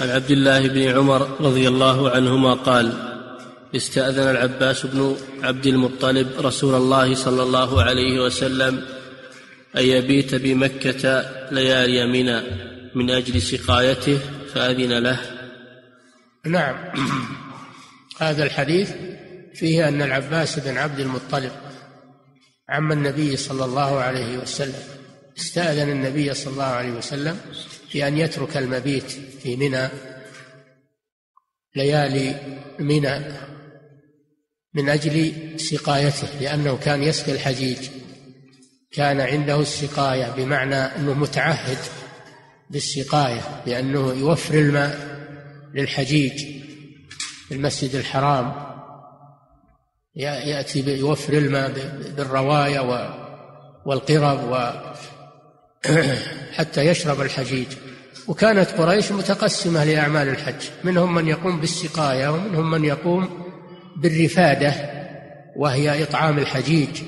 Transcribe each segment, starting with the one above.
عن عبد الله بن عمر رضي الله عنهما قال استأذن العباس بن عبد المطلب رسول الله صلى الله عليه وسلم أن يبيت بمكة ليالي منى من أجل سقايته فأذن له. نعم. هذا الحديث فيه أن العباس بن عبد المطلب عم النبي صلى الله عليه وسلم. استأذن النبي صلى الله عليه وسلم أن يترك المبيت في منى ليالي منى من أجل سقايته لأنه كان يسقي الحجيج. كان عنده السقاية بمعنى أنه متعهد بالسقاية بأنه يوفر الماء للحجيج في المسجد الحرام. يأتي يوفر الماء بالرواية والقرب و حتى يشرب الحجيج. وكانت قريش متقسمة لأعمال الحج. منهم من يقوم بالسقاية ومنهم من يقوم بالرفادة وهي إطعام الحجيج.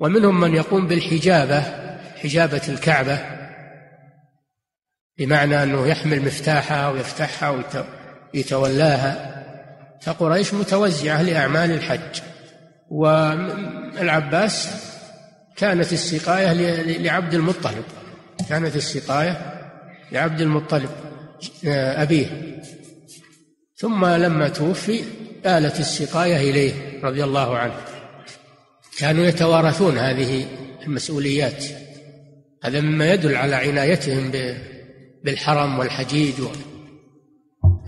ومنهم من يقوم بالحجابة حجابة الكعبة بمعنى أنه يحمل مفتاحها ويفتحها ويتولاها فقريش متوزعة لأعمال الحج. والعباس كانت السقاية لعبد المطلب. كانت السقاية لعبد المطلب آه، أبيه. ثم لما توفي آلت السقاية إليه رضي الله عنه. كانوا يتوارثون هذه المسؤوليات. هذا مما يدل على عنايتهم بالحرم والحجيج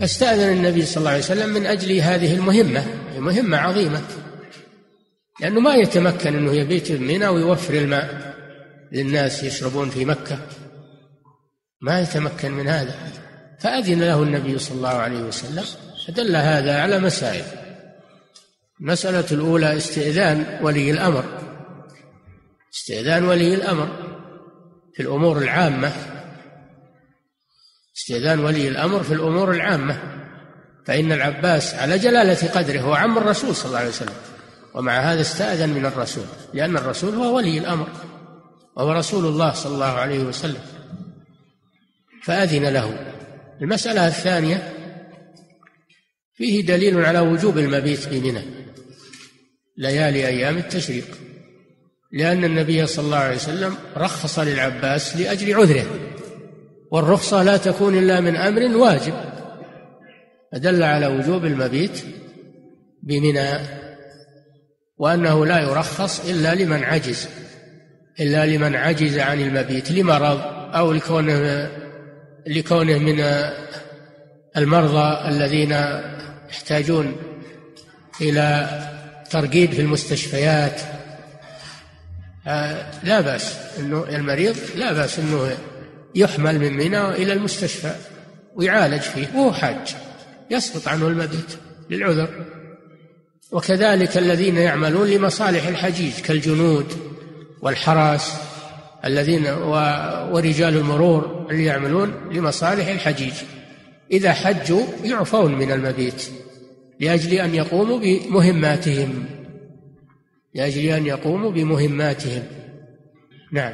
استأذن النبي صلى الله عليه وسلم من أجل هذه المهمة مهمة عظيمة. لأنه ما يتمكن أنه يبيت منى ويوفر الماء للناس يشربون في مكة. ما يتمكن من هذا. فأذن له النبي صلى الله عليه وسلم فدل هذا على مسائل. المسألة الأولى استئذان ولي الأمر. استئذان ولي الأمر في الأمور العامة. استئذان ولي الأمر في الأمور العامة. فإن العباس على جلالة قدره هو عم الرسول صلى الله عليه وسلم. ومع هذا استأذن من الرسول لأن الرسول هو ولي الأمر. وهو رسول الله صلى الله عليه وسلم. فأذن له. المسألة الثانية فيه دليل على وجوب المبيت بمنى ليالي أيام التشريق. لأن النبي صلى الله عليه وسلم رخص للعباس لأجل عذره. والرخصة لا تكون إلا من أمر واجب. فدل على وجوب المبيت بمنى وأنه لا يرخص إلا لمن عجز. إلا لمن عجز عن المبيت لمرض أو لكونه لكونه من المرضى الذين يحتاجون إلى ترقيد في المستشفيات. آه، لا بأس أنه المريض لا بأس أنه يحمل من منى إلى المستشفى ويعالج فيه وهو حاج يسقط عنه المبيت للعذر. وكذلك الذين يعملون لمصالح الحجيج كالجنود والحراس الذين ورجال المرور اللي يعملون لمصالح الحجيج. إذا حجوا يعفون من المبيت لأجل أن يقوموا بمهماتهم. لأجل أن يقوموا بمهماتهم. نعم.